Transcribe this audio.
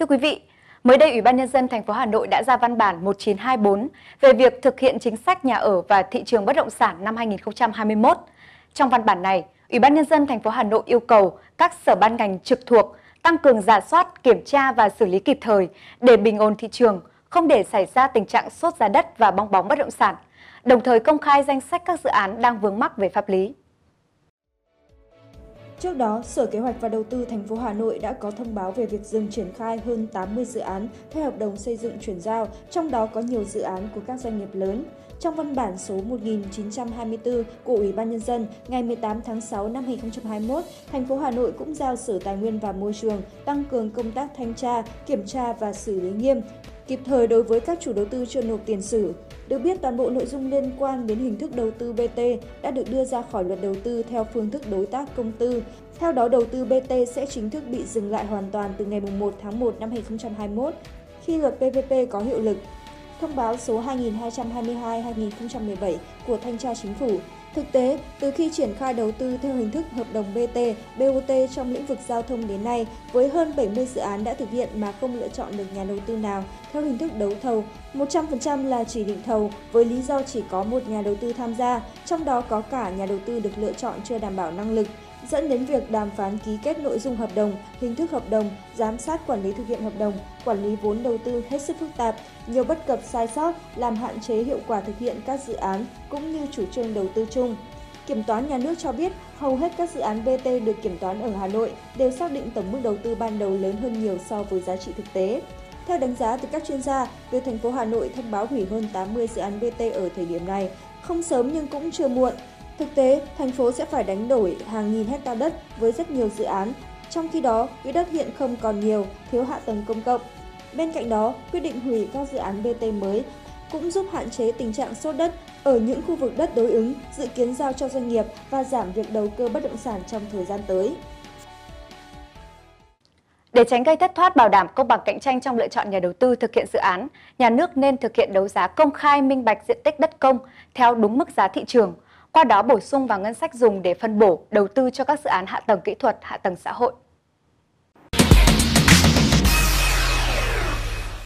Thưa quý vị, mới đây Ủy ban nhân dân thành phố Hà Nội đã ra văn bản 1924 về việc thực hiện chính sách nhà ở và thị trường bất động sản năm 2021. Trong văn bản này, Ủy ban nhân dân thành phố Hà Nội yêu cầu các sở ban ngành trực thuộc tăng cường giả soát, kiểm tra và xử lý kịp thời để bình ổn thị trường, không để xảy ra tình trạng sốt giá đất và bong bóng bất động sản, đồng thời công khai danh sách các dự án đang vướng mắc về pháp lý. Trước đó, Sở Kế hoạch và Đầu tư thành phố Hà Nội đã có thông báo về việc dừng triển khai hơn 80 dự án theo hợp đồng xây dựng chuyển giao, trong đó có nhiều dự án của các doanh nghiệp lớn. Trong văn bản số 1924 của Ủy ban Nhân dân ngày 18 tháng 6 năm 2021, thành phố Hà Nội cũng giao Sở Tài nguyên và Môi trường tăng cường công tác thanh tra, kiểm tra và xử lý nghiêm, kịp thời đối với các chủ đầu tư chưa nộp tiền sử. Được biết, toàn bộ nội dung liên quan đến hình thức đầu tư BT đã được đưa ra khỏi luật đầu tư theo phương thức đối tác công tư. Theo đó, đầu tư BT sẽ chính thức bị dừng lại hoàn toàn từ ngày 1 tháng 1 năm 2021 khi luật PPP có hiệu lực. Thông báo số 2222-2017 của Thanh tra Chính phủ Thực tế, từ khi triển khai đầu tư theo hình thức hợp đồng BT, BOT trong lĩnh vực giao thông đến nay, với hơn 70 dự án đã thực hiện mà không lựa chọn được nhà đầu tư nào theo hình thức đấu thầu, 100% là chỉ định thầu với lý do chỉ có một nhà đầu tư tham gia, trong đó có cả nhà đầu tư được lựa chọn chưa đảm bảo năng lực, dẫn đến việc đàm phán ký kết nội dung hợp đồng, hình thức hợp đồng, giám sát quản lý thực hiện hợp đồng, quản lý vốn đầu tư hết sức phức tạp, nhiều bất cập sai sót làm hạn chế hiệu quả thực hiện các dự án cũng như chủ trương đầu tư chung. Kiểm toán nhà nước cho biết hầu hết các dự án BT được kiểm toán ở Hà Nội đều xác định tổng mức đầu tư ban đầu lớn hơn nhiều so với giá trị thực tế. Theo đánh giá từ các chuyên gia, việc thành phố Hà Nội thông báo hủy hơn 80 dự án BT ở thời điểm này không sớm nhưng cũng chưa muộn Thực tế, thành phố sẽ phải đánh đổi hàng nghìn hecta đất với rất nhiều dự án, trong khi đó quỹ đất hiện không còn nhiều, thiếu hạ tầng công cộng. Bên cạnh đó, quyết định hủy các dự án BT mới cũng giúp hạn chế tình trạng sốt đất ở những khu vực đất đối ứng, dự kiến giao cho doanh nghiệp và giảm việc đầu cơ bất động sản trong thời gian tới. Để tránh gây thất thoát bảo đảm công bằng cạnh tranh trong lựa chọn nhà đầu tư thực hiện dự án, nhà nước nên thực hiện đấu giá công khai minh bạch diện tích đất công theo đúng mức giá thị trường, qua đó bổ sung vào ngân sách dùng để phân bổ, đầu tư cho các dự án hạ tầng kỹ thuật, hạ tầng xã hội.